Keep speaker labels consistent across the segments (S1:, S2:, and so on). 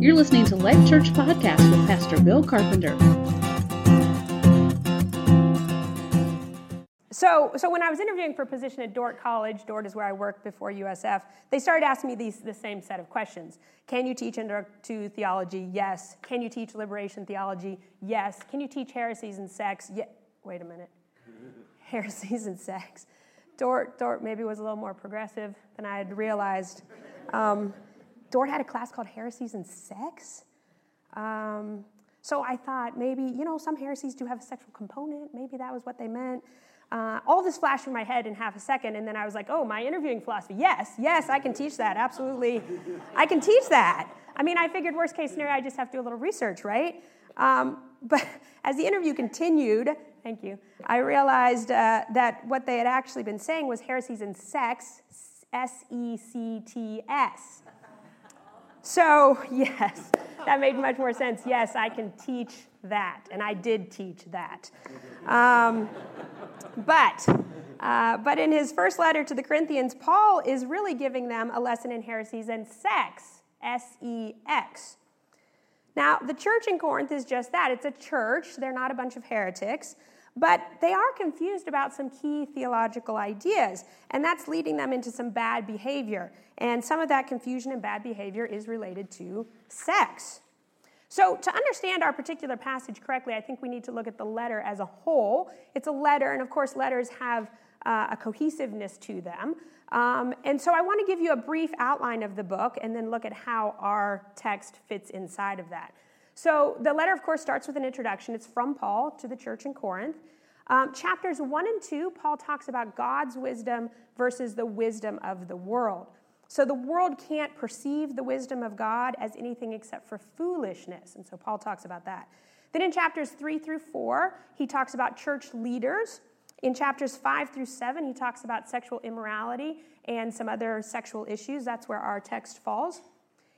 S1: You're listening to Life Church Podcast with Pastor Bill Carpenter.
S2: So, so when I was interviewing for a position at Dordt College, Dordt is where I worked before USF, they started asking me these, the same set of questions. Can you teach introductory theology? Yes. Can you teach liberation theology? Yes. Can you teach heresies and sex? Yeah. Wait a minute. heresies and sex. Dordt, Dordt maybe was a little more progressive than I had realized. Um, Dordt had a class called Heresies and Sex. Um, so I thought maybe, you know, some heresies do have a sexual component. Maybe that was what they meant. Uh, all this flashed through my head in half a second, and then I was like, oh, my interviewing philosophy. Yes, yes, I can teach that. Absolutely. I can teach that. I mean, I figured worst case scenario, I just have to do a little research, right? Um, but as the interview continued, thank you, I realized uh, that what they had actually been saying was heresies and sects, S E C T S. So, yes, that made much more sense. Yes, I can teach that, and I did teach that. Um, but, uh, but in his first letter to the Corinthians, Paul is really giving them a lesson in heresies and sex, S E X. Now, the church in Corinth is just that it's a church, they're not a bunch of heretics. But they are confused about some key theological ideas, and that's leading them into some bad behavior. And some of that confusion and bad behavior is related to sex. So, to understand our particular passage correctly, I think we need to look at the letter as a whole. It's a letter, and of course, letters have uh, a cohesiveness to them. Um, and so, I want to give you a brief outline of the book and then look at how our text fits inside of that. So, the letter, of course, starts with an introduction. It's from Paul to the church in Corinth. Um, chapters 1 and 2, Paul talks about God's wisdom versus the wisdom of the world. So the world can't perceive the wisdom of God as anything except for foolishness. And so Paul talks about that. Then in chapters 3 through 4, he talks about church leaders. In chapters 5 through 7, he talks about sexual immorality and some other sexual issues. That's where our text falls.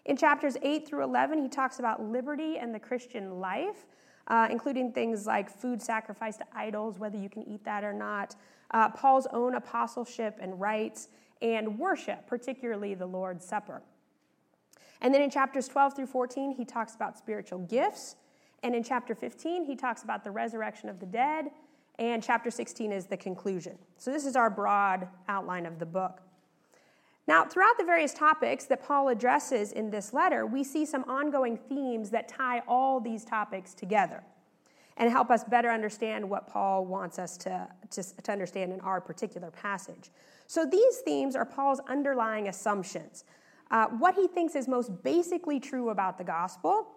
S2: In chapters 8 through 11, he talks about liberty and the Christian life, uh, including things like food sacrificed to idols, whether you can eat that or not, uh, Paul's own apostleship and rights, and worship, particularly the Lord's Supper. And then in chapters 12 through 14, he talks about spiritual gifts. And in chapter 15, he talks about the resurrection of the dead. And chapter 16 is the conclusion. So this is our broad outline of the book. Now, throughout the various topics that Paul addresses in this letter, we see some ongoing themes that tie all these topics together and help us better understand what Paul wants us to, to, to understand in our particular passage. So these themes are Paul's underlying assumptions uh, what he thinks is most basically true about the gospel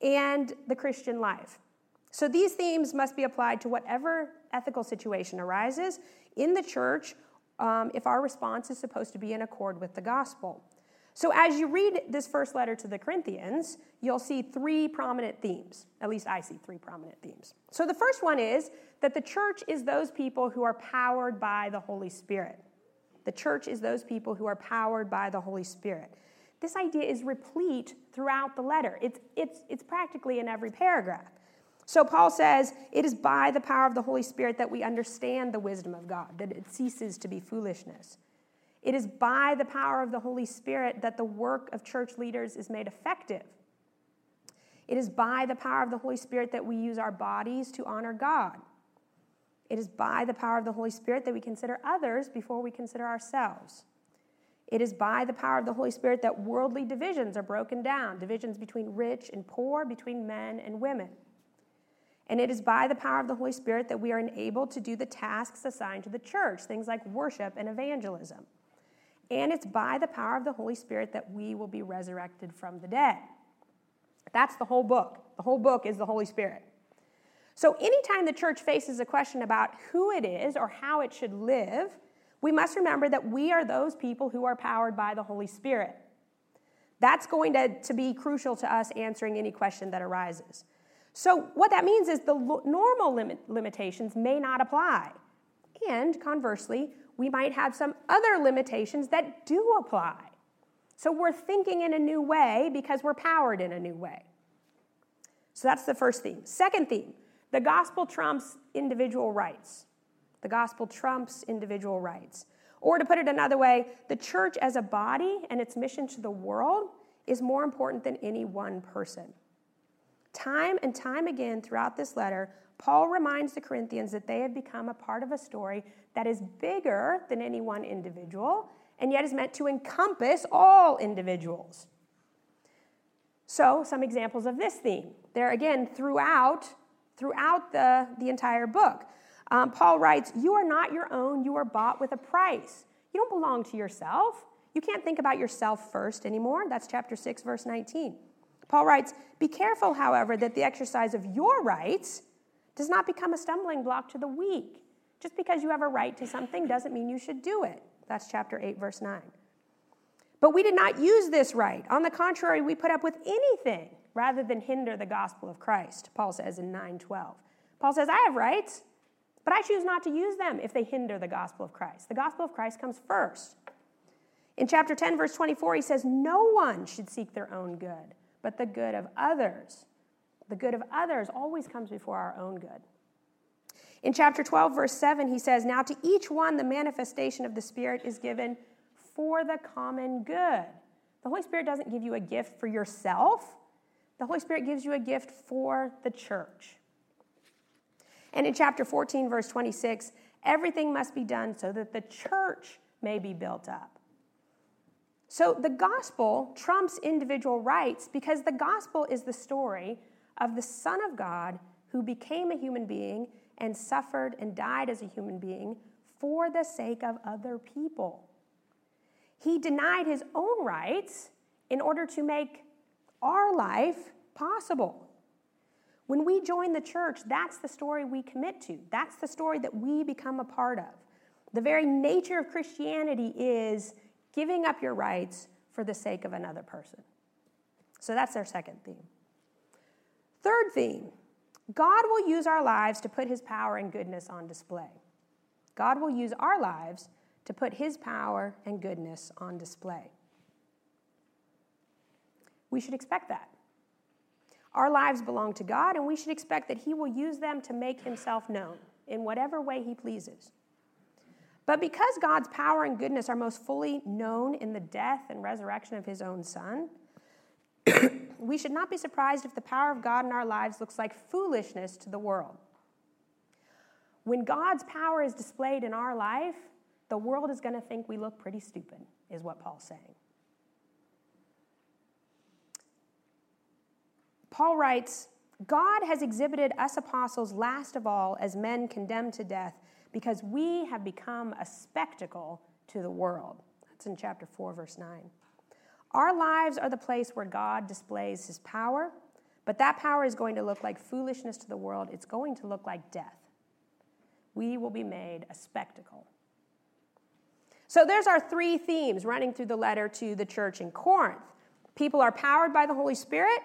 S2: and the Christian life. So these themes must be applied to whatever ethical situation arises in the church um, if our response is supposed to be in accord with the gospel. So, as you read this first letter to the Corinthians, you'll see three prominent themes. At least I see three prominent themes. So, the first one is that the church is those people who are powered by the Holy Spirit. The church is those people who are powered by the Holy Spirit. This idea is replete throughout the letter, it's, it's, it's practically in every paragraph. So Paul says, It is by the power of the Holy Spirit that we understand the wisdom of God, that it ceases to be foolishness. It is by the power of the Holy Spirit that the work of church leaders is made effective. It is by the power of the Holy Spirit that we use our bodies to honor God. It is by the power of the Holy Spirit that we consider others before we consider ourselves. It is by the power of the Holy Spirit that worldly divisions are broken down divisions between rich and poor, between men and women. And it is by the power of the Holy Spirit that we are enabled to do the tasks assigned to the church, things like worship and evangelism. And it's by the power of the Holy Spirit that we will be resurrected from the dead. That's the whole book. The whole book is the Holy Spirit. So, anytime the church faces a question about who it is or how it should live, we must remember that we are those people who are powered by the Holy Spirit. That's going to, to be crucial to us answering any question that arises. So, what that means is the normal limit, limitations may not apply. And conversely, we might have some other limitations that do apply. So, we're thinking in a new way because we're powered in a new way. So, that's the first theme. Second theme the gospel trumps individual rights. The gospel trumps individual rights. Or to put it another way, the church as a body and its mission to the world is more important than any one person. Time and time again throughout this letter, Paul reminds the Corinthians that they have become a part of a story that is bigger than any one individual and yet is meant to encompass all individuals. So, some examples of this theme. There again throughout throughout the, the entire book. Um, Paul writes, You are not your own, you are bought with a price. You don't belong to yourself. You can't think about yourself first anymore. That's chapter 6, verse 19. Paul writes, Be careful, however, that the exercise of your rights does not become a stumbling block to the weak. Just because you have a right to something doesn't mean you should do it. That's chapter 8, verse 9. But we did not use this right. On the contrary, we put up with anything rather than hinder the gospel of Christ, Paul says in 9:12. Paul says, I have rights, but I choose not to use them if they hinder the gospel of Christ. The gospel of Christ comes first. In chapter 10, verse 24, he says, No one should seek their own good, but the good of others. The good of others always comes before our own good. In chapter 12, verse 7, he says, Now to each one the manifestation of the Spirit is given for the common good. The Holy Spirit doesn't give you a gift for yourself, the Holy Spirit gives you a gift for the church. And in chapter 14, verse 26, everything must be done so that the church may be built up. So the gospel trumps individual rights because the gospel is the story of the Son of God who became a human being and suffered and died as a human being for the sake of other people. He denied his own rights in order to make our life possible. When we join the church, that's the story we commit to. That's the story that we become a part of. The very nature of Christianity is giving up your rights for the sake of another person. So that's our second theme. Third theme God will use our lives to put his power and goodness on display. God will use our lives to put his power and goodness on display. We should expect that. Our lives belong to God, and we should expect that He will use them to make Himself known in whatever way He pleases. But because God's power and goodness are most fully known in the death and resurrection of His own Son, we should not be surprised if the power of God in our lives looks like foolishness to the world. When God's power is displayed in our life, the world is going to think we look pretty stupid, is what Paul's saying. Paul writes, God has exhibited us apostles last of all as men condemned to death because we have become a spectacle to the world. That's in chapter 4, verse 9. Our lives are the place where God displays his power, but that power is going to look like foolishness to the world. It's going to look like death. We will be made a spectacle. So there's our three themes running through the letter to the church in Corinth. People are powered by the Holy Spirit,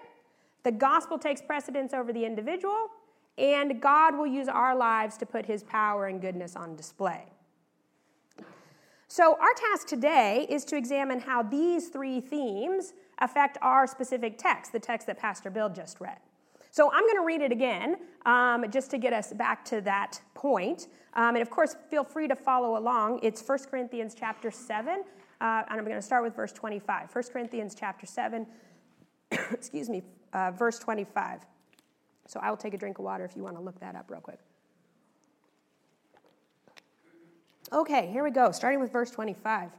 S2: the gospel takes precedence over the individual, and God will use our lives to put his power and goodness on display. So, our task today is to examine how these three themes affect our specific text, the text that Pastor Bill just read. So, I'm going to read it again um, just to get us back to that point. Um, and of course, feel free to follow along. It's 1 Corinthians chapter 7, uh, and I'm going to start with verse 25. 1 Corinthians chapter 7, excuse me, uh, verse 25. So I will take a drink of water if you want to look that up real quick. Okay, here we go, starting with verse 25.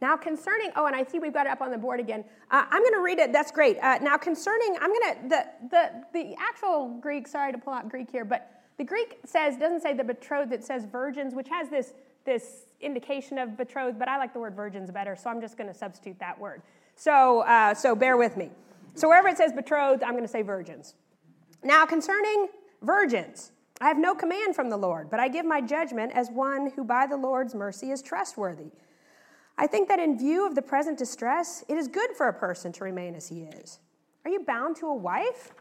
S2: Now, concerning, oh, and I see we've got it up on the board again. Uh, I'm going to read it. That's great. Uh, now, concerning, I'm going to, the, the, the actual Greek, sorry to pull out Greek here, but the Greek says, doesn't say the betrothed, it says virgins, which has this, this indication of betrothed, but I like the word virgins better, so I'm just going to substitute that word. So, uh, so bear with me. So wherever it says betrothed, I'm going to say virgins. Now, concerning virgins, I have no command from the Lord, but I give my judgment as one who by the Lord's mercy is trustworthy. I think that in view of the present distress, it is good for a person to remain as he is. Are you bound to a wife?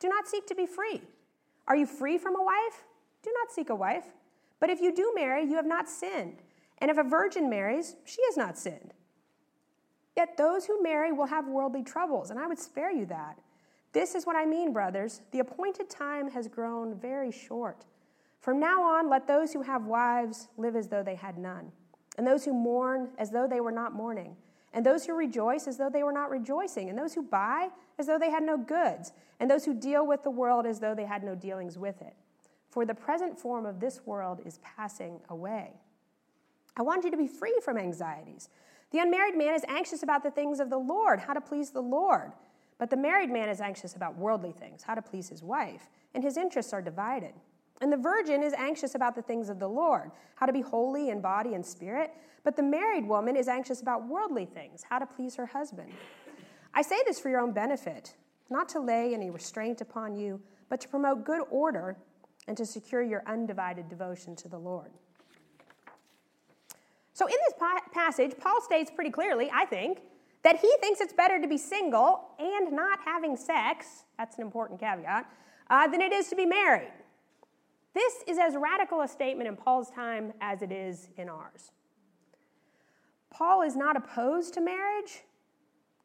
S2: Do not seek to be free. Are you free from a wife? Do not seek a wife. But if you do marry, you have not sinned. And if a virgin marries, she has not sinned. Yet those who marry will have worldly troubles, and I would spare you that. This is what I mean, brothers. The appointed time has grown very short. From now on, let those who have wives live as though they had none, and those who mourn as though they were not mourning, and those who rejoice as though they were not rejoicing, and those who buy as though they had no goods, and those who deal with the world as though they had no dealings with it. For the present form of this world is passing away. I want you to be free from anxieties. The unmarried man is anxious about the things of the Lord, how to please the Lord. But the married man is anxious about worldly things, how to please his wife, and his interests are divided. And the virgin is anxious about the things of the Lord, how to be holy in body and spirit. But the married woman is anxious about worldly things, how to please her husband. I say this for your own benefit, not to lay any restraint upon you, but to promote good order and to secure your undivided devotion to the Lord. So, in this passage, Paul states pretty clearly, I think, that he thinks it's better to be single and not having sex, that's an important caveat, uh, than it is to be married. This is as radical a statement in Paul's time as it is in ours. Paul is not opposed to marriage,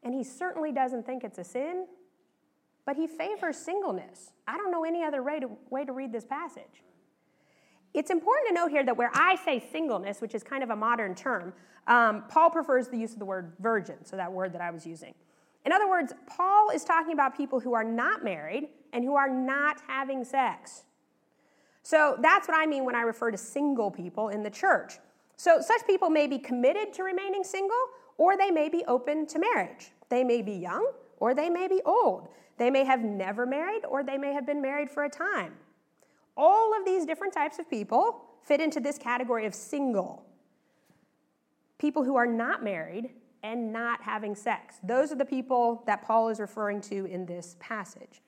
S2: and he certainly doesn't think it's a sin, but he favors singleness. I don't know any other way to, way to read this passage. It's important to note here that where I say singleness, which is kind of a modern term, um, Paul prefers the use of the word virgin, so that word that I was using. In other words, Paul is talking about people who are not married and who are not having sex. So that's what I mean when I refer to single people in the church. So such people may be committed to remaining single, or they may be open to marriage. They may be young, or they may be old. They may have never married, or they may have been married for a time. All of these different types of people fit into this category of single. People who are not married and not having sex. Those are the people that Paul is referring to in this passage.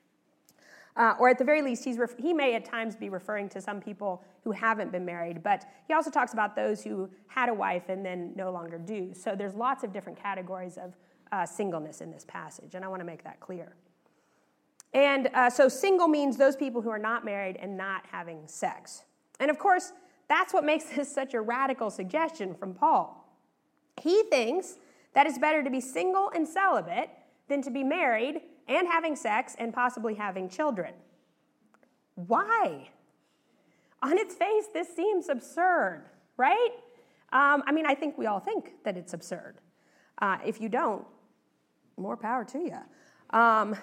S2: Uh, or at the very least, ref- he may at times be referring to some people who haven't been married, but he also talks about those who had a wife and then no longer do. So there's lots of different categories of uh, singleness in this passage, and I want to make that clear. And uh, so, single means those people who are not married and not having sex. And of course, that's what makes this such a radical suggestion from Paul. He thinks that it's better to be single and celibate than to be married and having sex and possibly having children. Why? On its face, this seems absurd, right? Um, I mean, I think we all think that it's absurd. Uh, if you don't, more power to you. Um,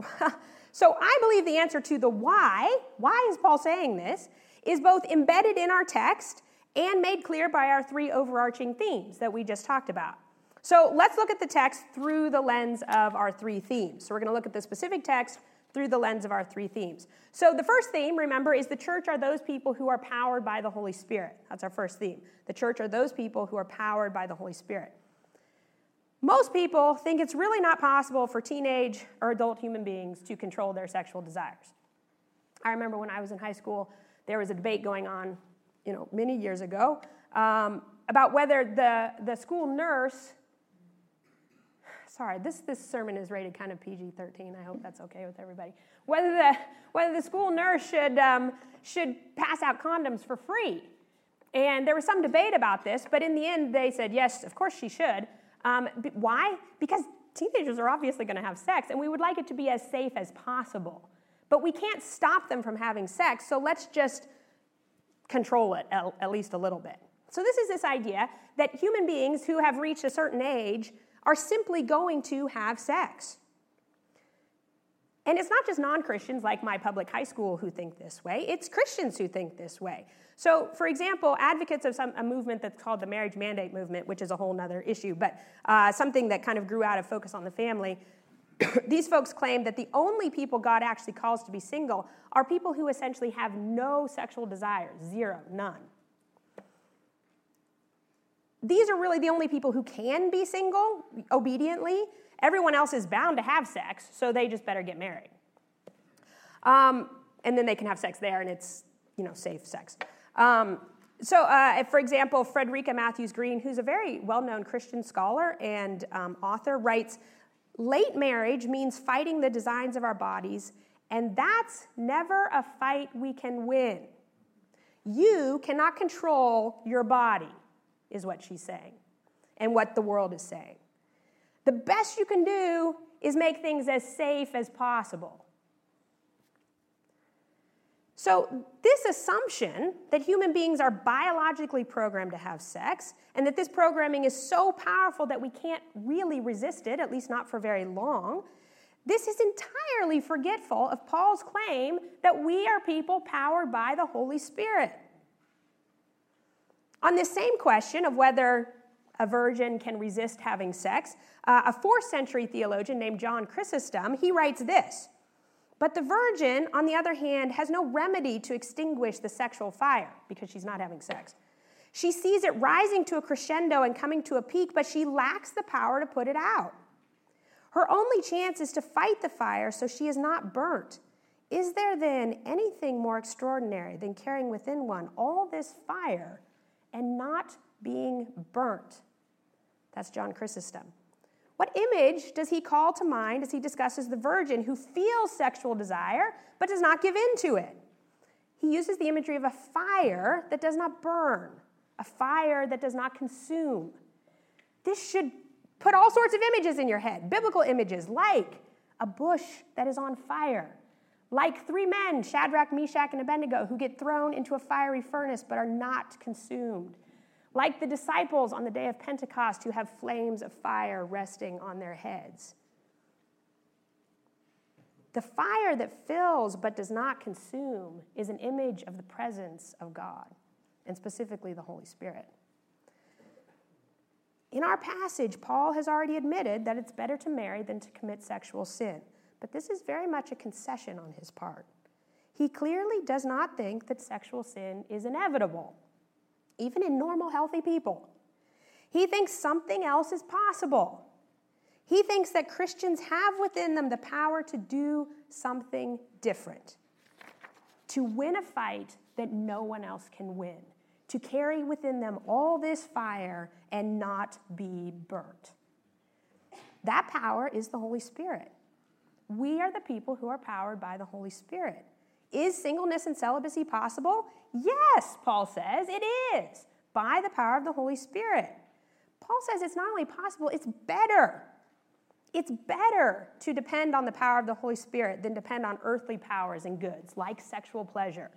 S2: so I believe the answer to the why, why is Paul saying this, is both embedded in our text and made clear by our three overarching themes that we just talked about. So let's look at the text through the lens of our three themes. So we're going to look at the specific text through the lens of our three themes. So the first theme, remember, is the church are those people who are powered by the Holy Spirit. That's our first theme. The church are those people who are powered by the Holy Spirit. Most people think it's really not possible for teenage or adult human beings to control their sexual desires. I remember when I was in high school, there was a debate going on, you know, many years ago, um, about whether the, the school nurse sorry, this, this sermon is rated kind of PG 13. I hope that's okay with everybody. Whether the, whether the school nurse should, um, should pass out condoms for free. And there was some debate about this, but in the end, they said, yes, of course she should. Um, why? Because teenagers are obviously going to have sex, and we would like it to be as safe as possible. But we can't stop them from having sex, so let's just control it at least a little bit. So, this is this idea that human beings who have reached a certain age are simply going to have sex. And it's not just non Christians like my public high school who think this way, it's Christians who think this way. So, for example, advocates of some, a movement that's called the marriage mandate movement, which is a whole other issue, but uh, something that kind of grew out of focus on the family, these folks claim that the only people God actually calls to be single are people who essentially have no sexual desires, zero, none these are really the only people who can be single obediently. Everyone else is bound to have sex, so they just better get married. Um, and then they can have sex there, and it's you know safe sex. Um, so, uh, for example, Frederica Mathewes-Green, who's a very well-known Christian scholar and um, author, writes, "Late marriage means fighting the designs of our bodies, and that's never a fight we can win. You cannot control your body." is what she's saying, and what the world is saying. The best you can do is make things as safe as possible. So, this assumption that human beings are biologically programmed to have sex and that this programming is so powerful that we can't really resist it, at least not for very long, this is entirely forgetful of Paul's claim that we are people powered by the Holy Spirit. On this same question of whether a virgin can resist having sex, uh, a fourth century theologian named John Chrysostom, he writes this but the virgin, on the other hand, has no remedy to extinguish the sexual fire because she's not having sex. She sees it rising to a crescendo and coming to a peak, but she lacks the power to put it out. Her only chance is to fight the fire so she is not burnt. Is there then anything more extraordinary than carrying within one all this fire and not being burnt? That's John Chrysostom. What image does he call to mind as he discusses the virgin who feels sexual desire but does not give in to it? He uses the imagery of a fire that does not burn, a fire that does not consume. This should put all sorts of images in your head, biblical images like a bush that is on fire, like three men, Shadrach, Meshach, and Abednego, who get thrown into a fiery furnace but are not consumed like the disciples on the day of Pentecost who have flames of fire resting on their heads. The fire that fills but does not consume is an image of the presence of God, and specifically the Holy Spirit. In our passage, Paul has already admitted that it's better to marry than to commit sexual sin, but this is very much a concession on his part. He clearly does not think that sexual sin is inevitable even in normal, healthy people. He thinks something else is possible. He thinks that Christians have within them the power to do something different, to win a fight that no one else can win, to carry within them all this fire and not be burnt. That power is the Holy Spirit. We are the people who are powered by the Holy Spirit. Is singleness and celibacy possible? Yes, Paul says it is, by the power of the Holy Spirit. Paul says it's not only possible, it's better. It's better to depend on the power of the Holy Spirit than depend on earthly powers and goods, like sexual pleasure.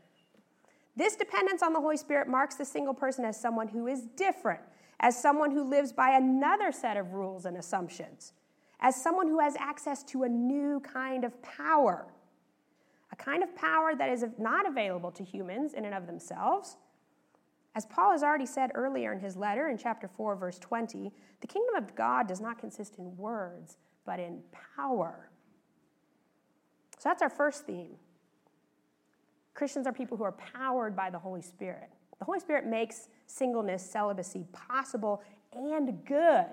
S2: This dependence on the Holy Spirit marks the single person as someone who is different, as someone who lives by another set of rules and assumptions, as someone who has access to a new kind of power a kind of power that is not available to humans in and of themselves. As Paul has already said earlier in his letter in chapter 4, verse 20, the kingdom of God does not consist in words, but in power. So that's our first theme. Christians are people who are powered by the Holy Spirit. The Holy Spirit makes singleness, celibacy possible and good.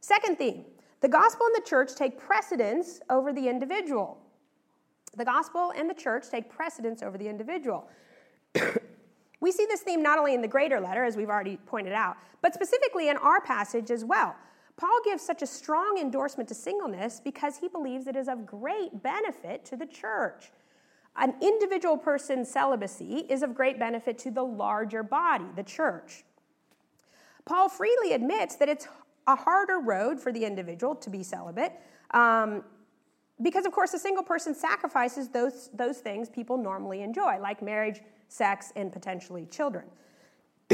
S2: Second theme the gospel and the church take precedence over the individual. The gospel and the church take precedence over the individual. we see this theme not only in the greater letter, as we've already pointed out, but specifically in our passage as well. Paul gives such a strong endorsement to singleness because he believes it is of great benefit to the church. An individual person's celibacy is of great benefit to the larger body, the church. Paul freely admits that it's a harder road for the individual to be celibate. Um, because, of course, a single person sacrifices those, those things people normally enjoy, like marriage, sex, and potentially children.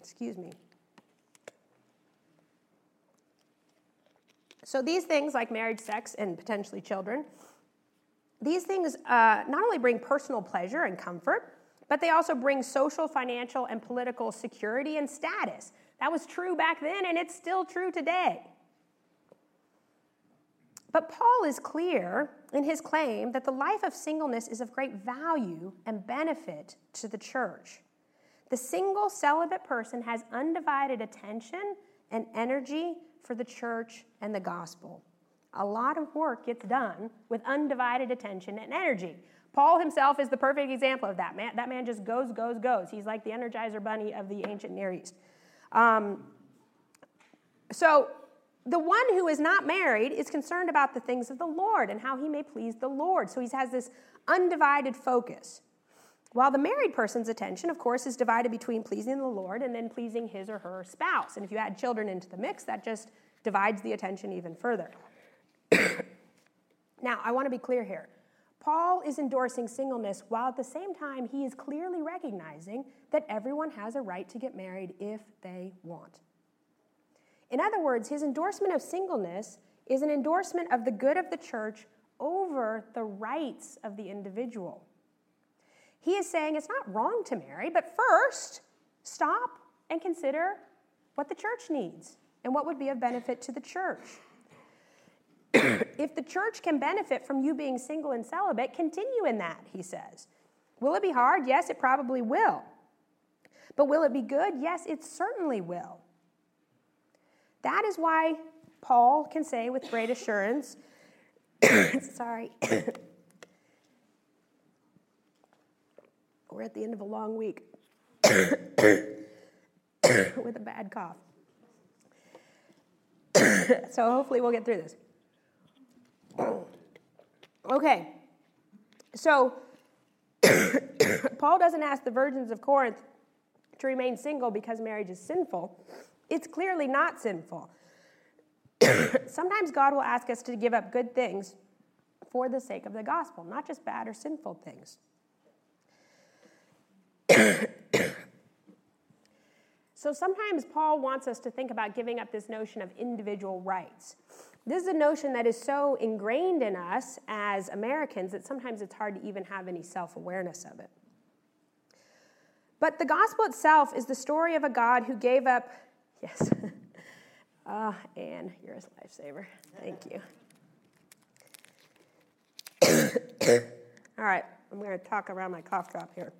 S2: Excuse me. So, these things, like marriage, sex, and potentially children, these things uh, not only bring personal pleasure and comfort, but they also bring social, financial, and political security and status. That was true back then, and it's still true today. But Paul is clear in his claim that the life of singleness is of great value and benefit to the church. The single celibate person has undivided attention and energy for the church and the gospel. A lot of work gets done with undivided attention and energy. Paul himself is the perfect example of that. Man, that man just goes, goes, goes. He's like the Energizer Bunny of the ancient Near East. Um, so the one who is not married is concerned about the things of the Lord and how he may please the Lord. So he has this undivided focus. While the married person's attention, of course, is divided between pleasing the Lord and then pleasing his or her spouse. And if you add children into the mix, that just divides the attention even further. now, I want to be clear here. Paul is endorsing singleness while at the same time he is clearly recognizing that everyone has a right to get married if they want. In other words, his endorsement of singleness is an endorsement of the good of the church over the rights of the individual. He is saying it's not wrong to marry, but first, stop and consider what the church needs and what would be of benefit to the church. if the church can benefit from you being single and celibate, continue in that, he says. Will it be hard? Yes, it probably will. But will it be good? Yes, it certainly will. That is why Paul can say with great assurance, sorry, we're at the end of a long week with a bad cough. so hopefully we'll get through this. Okay, so Paul doesn't ask the virgins of Corinth to remain single because marriage is sinful. It's clearly not sinful. Sometimes God will ask us to give up good things for the sake of the gospel, not just bad or sinful things. so sometimes Paul wants us to think about giving up this notion of individual rights. This is a notion that is so ingrained in us as Americans that sometimes it's hard to even have any self awareness of it. But the gospel itself is the story of a God who gave up, yes. Ah, uh, Anne, you're a lifesaver. Thank you. All right, I'm going to talk around my cough drop here.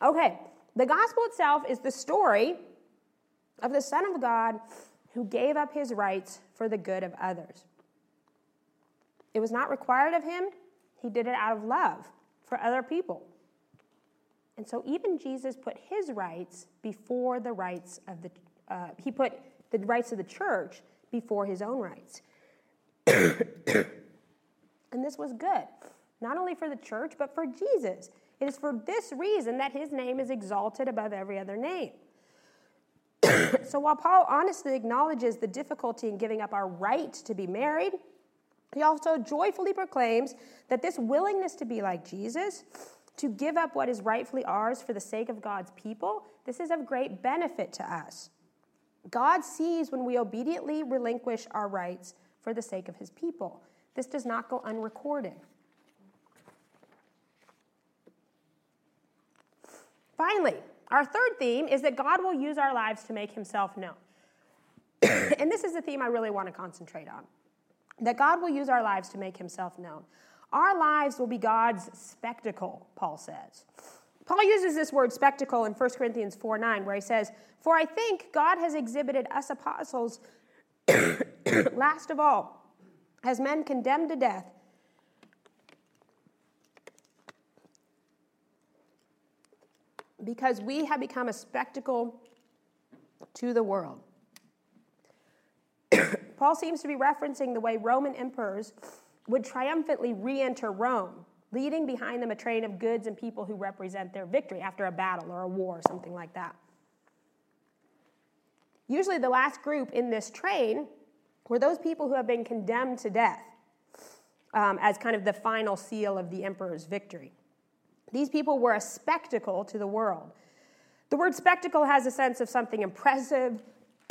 S2: Okay, the gospel itself is the story of the Son of God who gave up his rights for the good of others. It was not required of him, he did it out of love for other people. And so even Jesus put his rights before the rights of the, uh, he put the rights of the church before his own rights. and this was good, not only for the church, but for Jesus. It is for this reason that his name is exalted above every other name. so while Paul honestly acknowledges the difficulty in giving up our right to be married, he also joyfully proclaims that this willingness to be like Jesus to give up what is rightfully ours for the sake of God's people, this is of great benefit to us. God sees when we obediently relinquish our rights for the sake of his people. This does not go unrecorded. Finally, our third theme is that God will use our lives to make himself known. and this is the theme I really want to concentrate on that God will use our lives to make himself known. Our lives will be God's spectacle, Paul says. Paul uses this word spectacle in 1 Corinthians 4 9, where he says, For I think God has exhibited us apostles, last of all, as men condemned to death. Because we have become a spectacle to the world. Paul seems to be referencing the way Roman emperors would triumphantly re enter Rome, leading behind them a train of goods and people who represent their victory after a battle or a war, or something like that. Usually, the last group in this train were those people who have been condemned to death um, as kind of the final seal of the emperor's victory. These people were a spectacle to the world. The word spectacle has a sense of something impressive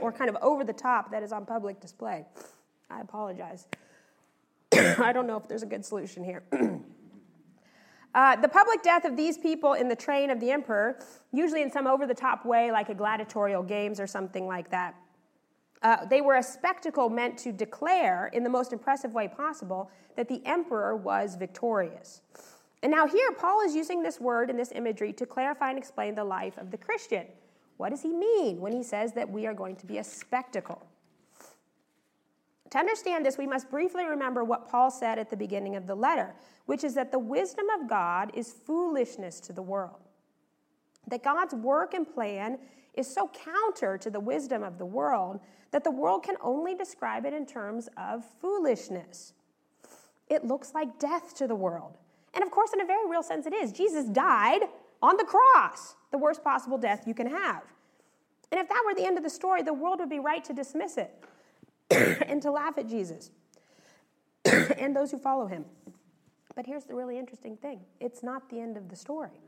S2: or kind of over the top that is on public display. I apologize. I don't know if there's a good solution here. uh, the public death of these people in the train of the emperor, usually in some over the top way, like a gladiatorial games or something like that, uh, they were a spectacle meant to declare, in the most impressive way possible, that the emperor was victorious. And now, here, Paul is using this word and this imagery to clarify and explain the life of the Christian. What does he mean when he says that we are going to be a spectacle? To understand this, we must briefly remember what Paul said at the beginning of the letter, which is that the wisdom of God is foolishness to the world. That God's work and plan is so counter to the wisdom of the world that the world can only describe it in terms of foolishness. It looks like death to the world. And of course, in a very real sense, it is. Jesus died on the cross, the worst possible death you can have. And if that were the end of the story, the world would be right to dismiss it. and to laugh at Jesus. and those who follow him. But here's the really interesting thing it's not the end of the story.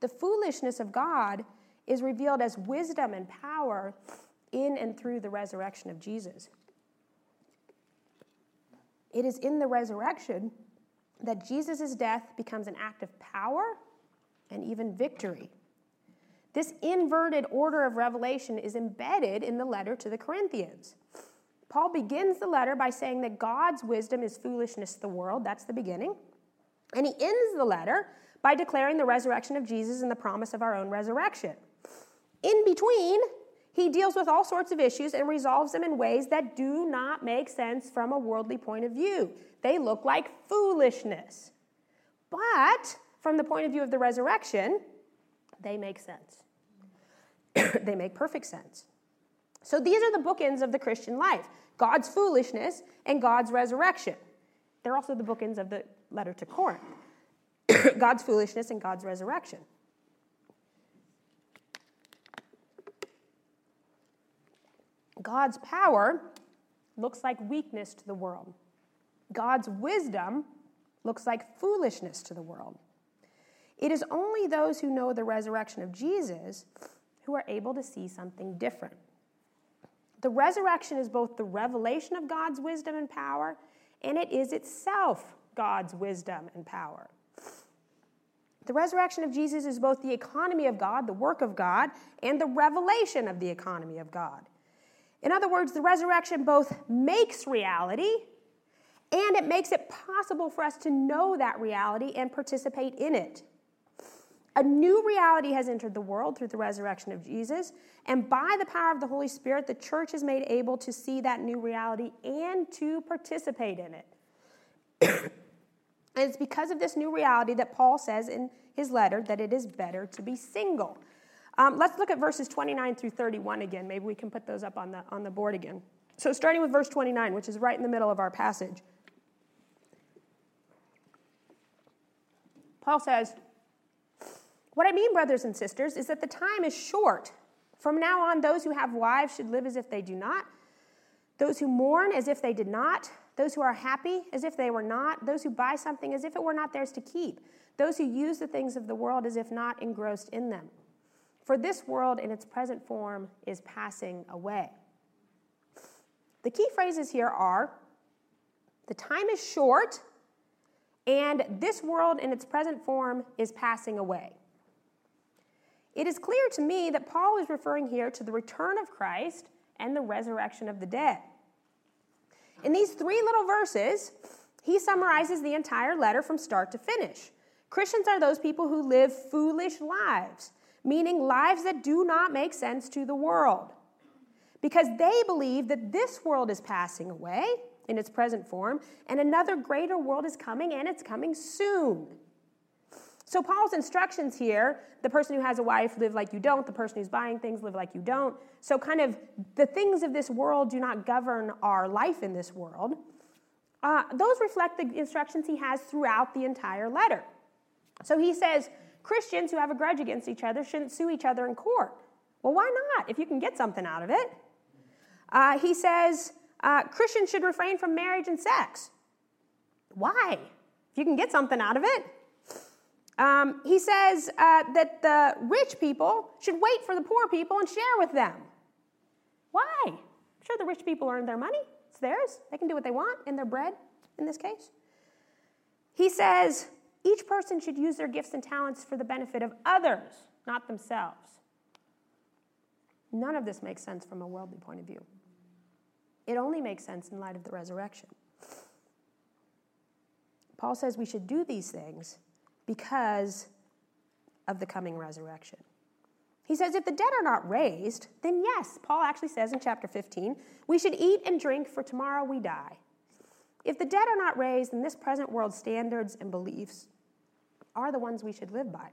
S2: The foolishness of God is revealed as wisdom and power in and through the resurrection of Jesus. It is in the resurrection that Jesus' death becomes an act of power and even victory. This inverted order of revelation is embedded in the letter to the Corinthians. Paul begins the letter by saying that God's wisdom is foolishness to the world. That's the beginning. And he ends the letter by declaring the resurrection of Jesus and the promise of our own resurrection. In between, he deals with all sorts of issues and resolves them in ways that do not make sense from a worldly point of view. They look like foolishness. But from the point of view of the resurrection, they make sense. they make perfect sense. So these are the bookends of the Christian life God's foolishness and God's resurrection. They're also the bookends of the letter to Corinth God's foolishness and God's resurrection. God's power looks like weakness to the world. God's wisdom looks like foolishness to the world. It is only those who know the resurrection of Jesus who are able to see something different. The resurrection is both the revelation of God's wisdom and power, and it is itself God's wisdom and power. The resurrection of Jesus is both the economy of God, the work of God, and the revelation of the economy of God. In other words, the resurrection both makes reality and it makes it possible for us to know that reality and participate in it. A new reality has entered the world through the resurrection of Jesus, and by the power of the Holy Spirit, the church is made able to see that new reality and to participate in it. and it's because of this new reality that Paul says in his letter that it is better to be single. Um, let's look at verses 29 through 31 again. Maybe we can put those up on the, on the board again. So, starting with verse 29, which is right in the middle of our passage, Paul says, what I mean, brothers and sisters, is that the time is short. From now on, those who have wives should live as if they do not, those who mourn as if they did not, those who are happy as if they were not, those who buy something as if it were not theirs to keep, those who use the things of the world as if not engrossed in them. For this world in its present form is passing away. The key phrases here are the time is short, and this world in its present form is passing away. It is clear to me that Paul is referring here to the return of Christ and the resurrection of the dead. In these three little verses, he summarizes the entire letter from start to finish. Christians are those people who live foolish lives, meaning lives that do not make sense to the world. Because they believe that this world is passing away in its present form, and another greater world is coming, and it's coming soon. So, Paul's instructions here the person who has a wife, live like you don't. The person who's buying things, live like you don't. So, kind of the things of this world do not govern our life in this world. Uh, those reflect the instructions he has throughout the entire letter. So, he says Christians who have a grudge against each other shouldn't sue each other in court. Well, why not if you can get something out of it? Uh, he says uh, Christians should refrain from marriage and sex. Why? If you can get something out of it. Um, he says uh, that the rich people should wait for the poor people and share with them. Why? I'm sure the rich people earned their money. It's theirs. They can do what they want in their bread, in this case. He says each person should use their gifts and talents for the benefit of others, not themselves. None of this makes sense from a worldly point of view. It only makes sense in light of the resurrection. Paul says we should do these things because of the coming resurrection. He says, if the dead are not raised, then yes, Paul actually says in chapter 15, we should eat and drink, for tomorrow we die. If the dead are not raised, then this present world's standards and beliefs are the ones we should live by.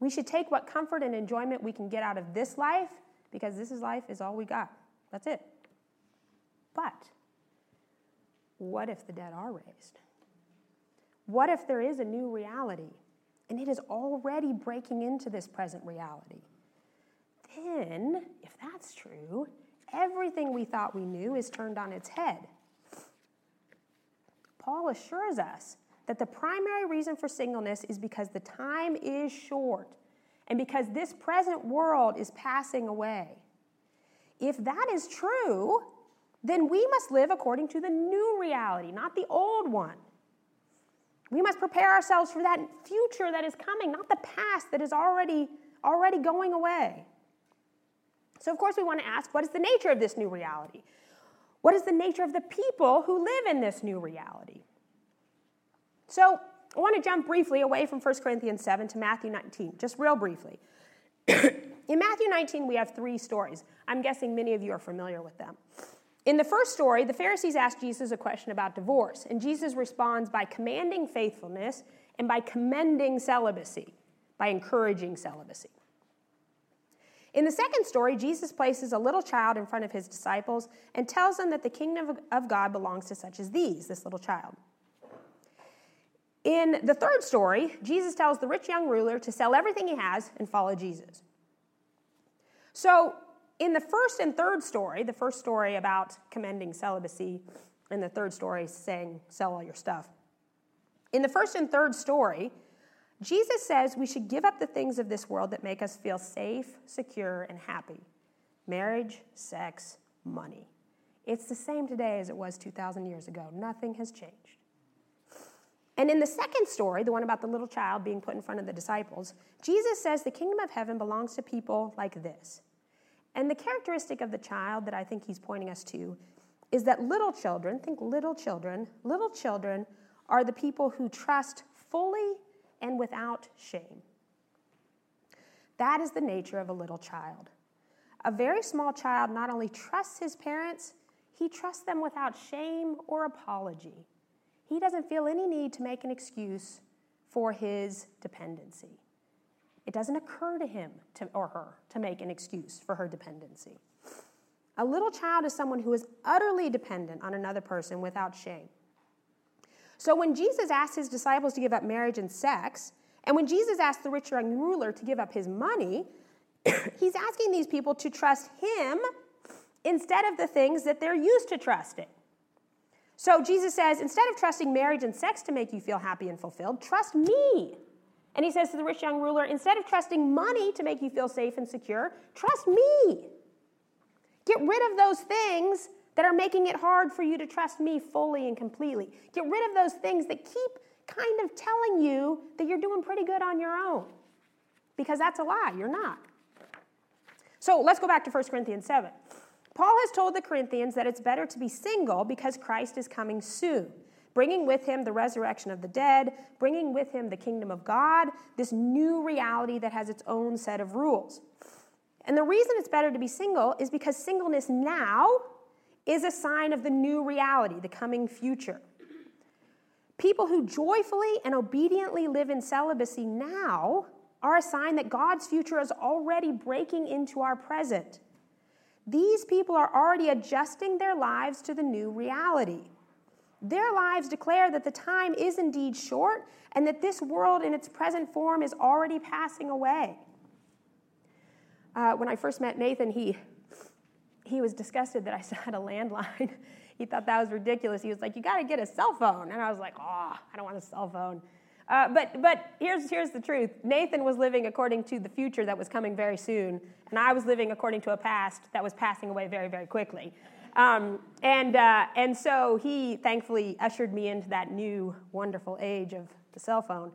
S2: We should take what comfort and enjoyment we can get out of this life, because this is life is all we got. That's it. But what if the dead are raised? What if there is a new reality and it is already breaking into this present reality? Then, if that's true, everything we thought we knew is turned on its head. Paul assures us that the primary reason for singleness is because the time is short and because this present world is passing away. If that is true, then we must live according to the new reality, not the old one. We must prepare ourselves for that future that is coming, not the past that is already, already going away. So, of course, we want to ask what is the nature of this new reality? What is the nature of the people who live in this new reality? So, I want to jump briefly away from 1 Corinthians 7 to Matthew 19, just real briefly. in Matthew 19, we have three stories. I'm guessing many of you are familiar with them. In the first story, the Pharisees ask Jesus a question about divorce, and Jesus responds by commanding faithfulness and by commending celibacy, by encouraging celibacy. In the second story, Jesus places a little child in front of his disciples and tells them that the kingdom of God belongs to such as these, this little child. In the third story, Jesus tells the rich young ruler to sell everything he has and follow Jesus. So, in the first and third story, the first story about commending celibacy, and the third story saying, sell all your stuff. In the first and third story, Jesus says we should give up the things of this world that make us feel safe, secure, and happy marriage, sex, money. It's the same today as it was 2,000 years ago. Nothing has changed. And in the second story, the one about the little child being put in front of the disciples, Jesus says the kingdom of heaven belongs to people like this. And the characteristic of the child that I think he's pointing us to is that little children, think little children, little children are the people who trust fully and without shame. That is the nature of a little child. A very small child not only trusts his parents, he trusts them without shame or apology he doesn't feel any need to make an excuse for his dependency. It doesn't occur to him to, or her to make an excuse for her dependency. A little child is someone who is utterly dependent on another person without shame. So when Jesus asked his disciples to give up marriage and sex, and when Jesus asked the rich young ruler to give up his money, he's asking these people to trust him instead of the things that they're used to trusting. So Jesus says, instead of trusting marriage and sex to make you feel happy and fulfilled, trust me. And he says to the rich young ruler, instead of trusting money to make you feel safe and secure, trust me. Get rid of those things that are making it hard for you to trust me fully and completely. Get rid of those things that keep kind of telling you that you're doing pretty good on your own. Because that's a lie, you're not. So let's go back to 1 Corinthians 7. Paul has told the Corinthians that it's better to be single because Christ is coming soon, bringing with him the resurrection of the dead, bringing with him the kingdom of God, this new reality that has its own set of rules. And the reason it's better to be single is because singleness now is a sign of the new reality, the coming future. People who joyfully and obediently live in celibacy now are a sign that God's future is already breaking into our present. These people are already adjusting their lives to the new reality. Their lives declare that the time is indeed short and that this world in its present form is already passing away. Uh, when I first met Nathan, he, he was disgusted that I had a landline. he thought that was ridiculous. He was like, You got to get a cell phone. And I was like, Oh, I don't want a cell phone. Uh, but but here's, here's the truth Nathan was living according to the future that was coming very soon, and I was living according to a past that was passing away very, very quickly. Um, and, uh, and so he thankfully ushered me into that new, wonderful age of the cell phone.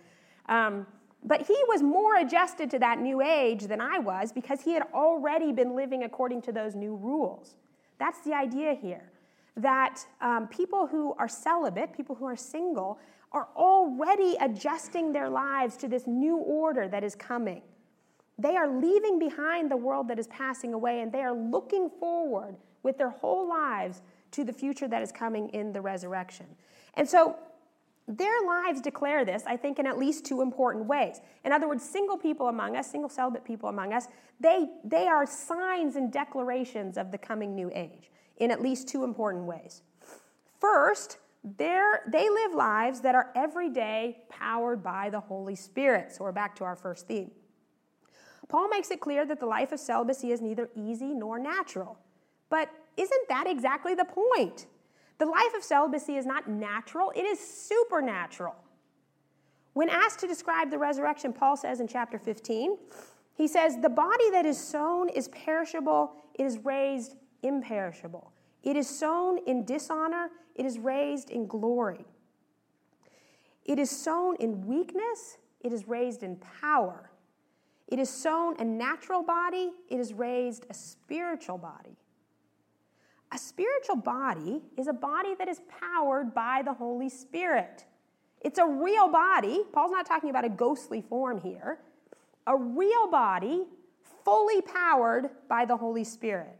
S2: Um, but he was more adjusted to that new age than I was because he had already been living according to those new rules. That's the idea here that um, people who are celibate, people who are single, are already adjusting their lives to this new order that is coming. They are leaving behind the world that is passing away and they are looking forward with their whole lives to the future that is coming in the resurrection. And so their lives declare this, I think, in at least two important ways. In other words, single people among us, single celibate people among us, they, they are signs and declarations of the coming new age in at least two important ways. First, they live lives that are every day powered by the Holy Spirit. So we're back to our first theme. Paul makes it clear that the life of celibacy is neither easy nor natural. But isn't that exactly the point? The life of celibacy is not natural, it is supernatural. When asked to describe the resurrection, Paul says in chapter 15, he says, The body that is sown is perishable, it is raised imperishable. It is sown in dishonor, it is raised in glory. It is sown in weakness, it is raised in power. It is sown a natural body, it is raised a spiritual body. A spiritual body is a body that is powered by the Holy Spirit. It's a real body. Paul's not talking about a ghostly form here. A real body, fully powered by the Holy Spirit.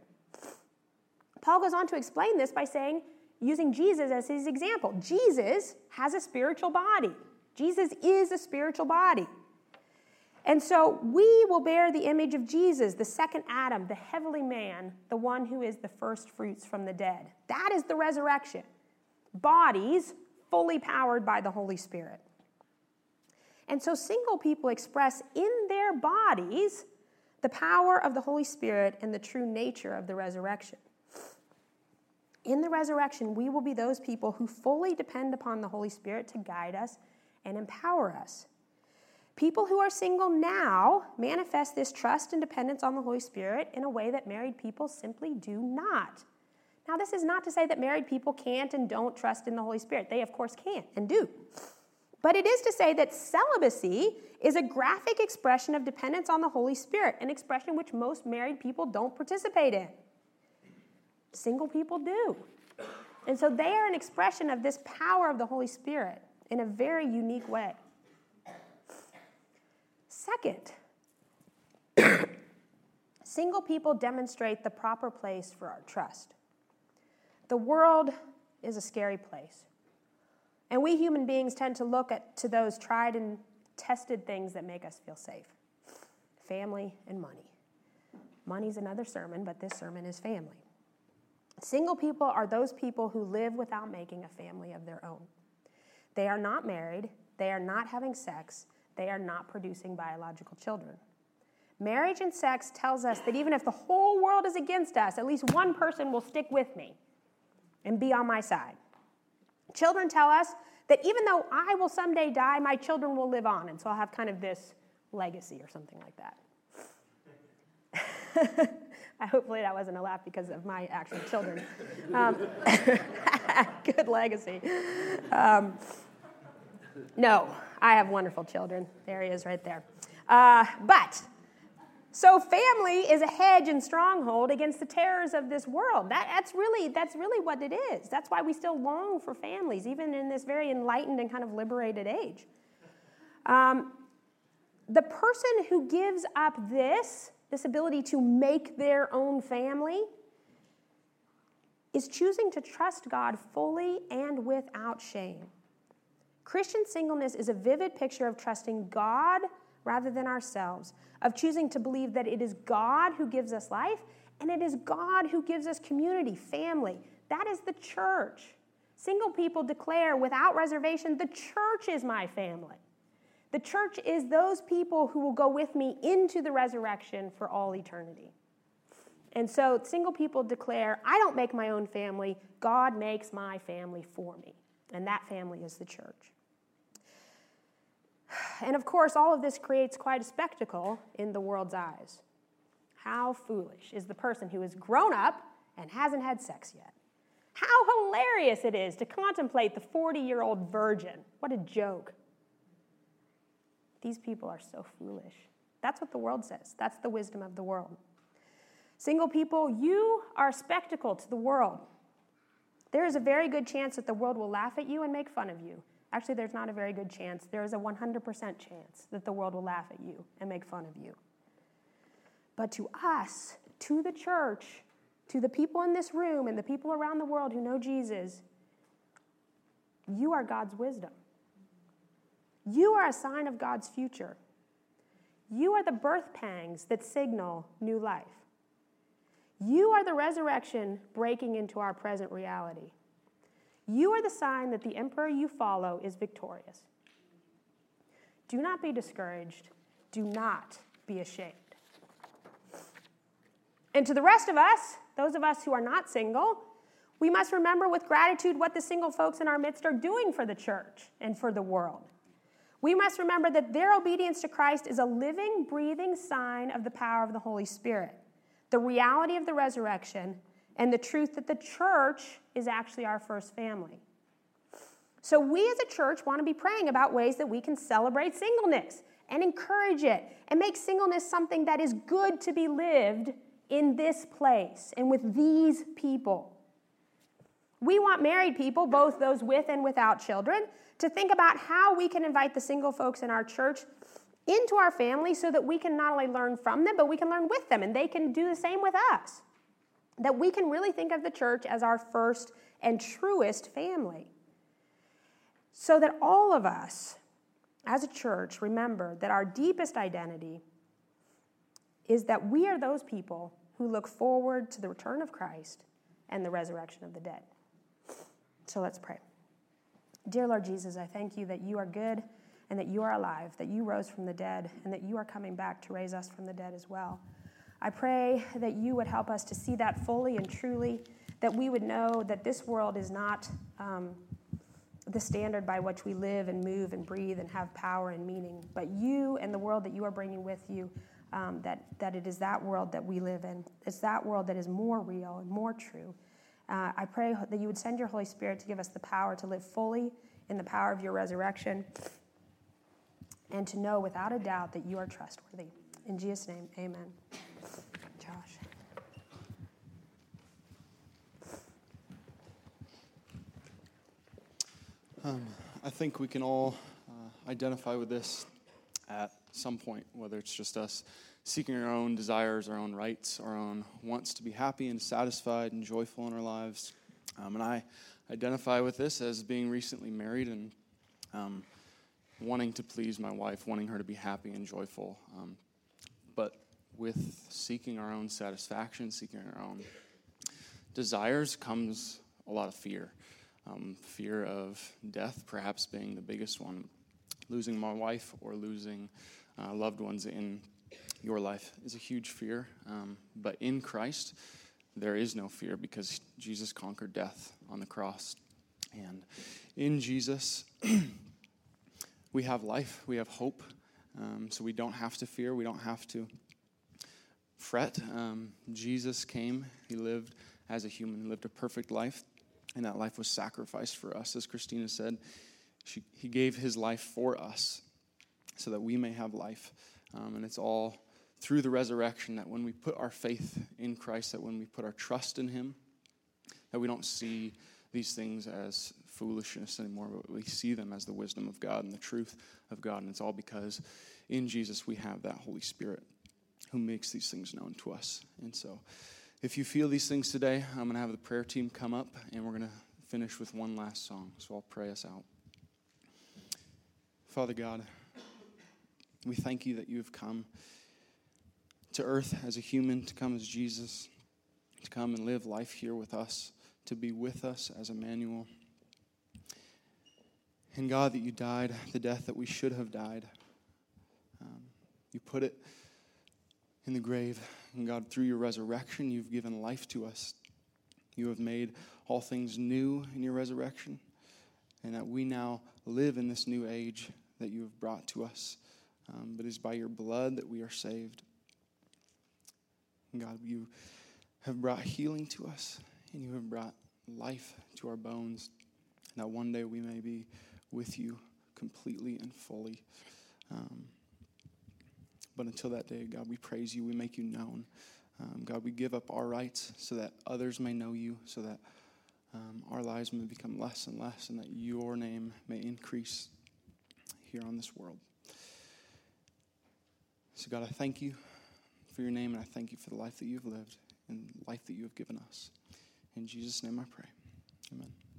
S2: Paul goes on to explain this by saying, using Jesus as his example. Jesus has a spiritual body. Jesus is a spiritual body. And so we will bear the image of Jesus, the second Adam, the heavenly man, the one who is the first fruits from the dead. That is the resurrection. Bodies fully powered by the Holy Spirit. And so single people express in their bodies the power of the Holy Spirit and the true nature of the resurrection. In the resurrection, we will be those people who fully depend upon the Holy Spirit to guide us and empower us. People who are single now manifest this trust and dependence on the Holy Spirit in a way that married people simply do not. Now, this is not to say that married people can't and don't trust in the Holy Spirit. They, of course, can and do. But it is to say that celibacy is a graphic expression of dependence on the Holy Spirit, an expression which most married people don't participate in. Single people do. And so they are an expression of this power of the Holy Spirit in a very unique way. Second, single people demonstrate the proper place for our trust. The world is a scary place. And we human beings tend to look at, to those tried and tested things that make us feel safe family and money. Money's another sermon, but this sermon is family. Single people are those people who live without making a family of their own. They are not married, they are not having sex, they are not producing biological children. Marriage and sex tells us that even if the whole world is against us, at least one person will stick with me and be on my side. Children tell us that even though I will someday die, my children will live on, and so I'll have kind of this legacy or something like that. Hopefully, that wasn't a laugh because of my actual children. Um, good legacy. Um, no, I have wonderful children. There he is right there. Uh, but, so family is a hedge and stronghold against the terrors of this world. That, that's, really, that's really what it is. That's why we still long for families, even in this very enlightened and kind of liberated age. Um, the person who gives up this, this ability to make their own family, is choosing to trust God fully and without shame. Christian singleness is a vivid picture of trusting God rather than ourselves, of choosing to believe that it is God who gives us life and it is God who gives us community, family. That is the church. Single people declare without reservation, the church is my family. The church is those people who will go with me into the resurrection for all eternity. And so single people declare, I don't make my own family, God makes my family for me. And that family is the church. And of course, all of this creates quite a spectacle in the world's eyes. How foolish is the person who is grown up and hasn't had sex yet? How hilarious it is to contemplate the 40 year old virgin. What a joke. These people are so foolish. That's what the world says. That's the wisdom of the world. Single people, you are a spectacle to the world. There is a very good chance that the world will laugh at you and make fun of you. Actually, there's not a very good chance. There is a 100% chance that the world will laugh at you and make fun of you. But to us, to the church, to the people in this room and the people around the world who know Jesus, you are God's wisdom. You are a sign of God's future. You are the birth pangs that signal new life. You are the resurrection breaking into our present reality. You are the sign that the emperor you follow is victorious. Do not be discouraged. Do not be ashamed. And to the rest of us, those of us who are not single, We must remember with gratitude what the single folks in our midst are doing for the church and for the world. We must remember that their obedience to Christ is a living, breathing sign of the power of the Holy Spirit, the reality of the resurrection, and the truth that the church is actually our first family. So, we as a church want to be praying about ways that we can celebrate singleness and encourage it and make singleness something that is good to be lived in this place and with these people. We want married people, both those with and without children, to think about how we can invite the single folks in our church into our family so that we can not only learn from them, but we can learn with them and they can do the same with us. That we can really think of the church as our first and truest family. So that all of us, as a church, remember that our deepest identity is that we are those people who look forward to the return of Christ and the resurrection of the dead. So let's pray. Dear Lord Jesus, I thank you that you are good and that you are alive, that you rose from the dead, and that you are coming back to raise us from the dead as well. I pray that you would help us to see that fully and truly, that we would know that this world is not um, the standard by which we live and move and breathe and have power and meaning, but you and the world that you are bringing with you, um, that, that it is that world that we live in. It's that world that is more real and more true. Uh, I pray that you would send your Holy Spirit to give us the power to live fully in the power of your resurrection and to know without a doubt that you are trustworthy. In Jesus' name, amen. Josh.
S3: Um, I think we can all uh, identify with this at some point, whether it's just us seeking our own desires, our own rights, our own wants to be happy and satisfied and joyful in our lives. Um, and I identify with this as being recently married and um, wanting to please my wife, wanting her to be happy and joyful. Um, but with seeking our own satisfaction, seeking our own desires, comes a lot of fear. Um, fear of death, perhaps being the biggest one, losing my wife or losing uh, loved ones in your life is a huge fear. Um, but in Christ, there is no fear because Jesus conquered death on the cross. And in Jesus, we have life, we have hope. Um, so we don't have to fear, we don't have to fret. Um, Jesus came, he lived as a human, He lived a perfect life, and that life was sacrificed for us. As Christina said, she, he gave his life for us so that we may have life. Um, and it's all through the resurrection that when we put our faith in Christ, that when we put our trust in Him, that we don't see these things as foolishness anymore, but we see them as the wisdom of God and the truth of God. And it's all because in Jesus we have that Holy Spirit who makes these things known to us. And so, if you feel these things today, I'm going to have the prayer team come up and we're going to finish with one last song. So, I'll pray us out. Father God, we thank you that you have come to earth as a human, to come as Jesus, to come and live life here with us, to be with us as Emmanuel. And God, that you died the death that we should have died. Um, you put it in the grave. And God, through your resurrection, you've given life to us. You have made all things new in your resurrection. And that we now live in this new age that you have brought to us. Um, but it is by your blood that we are saved. God, you have brought healing to us, and you have brought life to our bones, that one day we may be with you completely and fully. Um, but until that day, God, we praise you, we make you known. Um, God, we give up our rights so that others may know you, so that um, our lives may become less and less, and that your name may increase here on this world. So, God, I thank you for your name, and I thank you for the life that you've lived and life that you have given us. In Jesus' name I pray. Amen.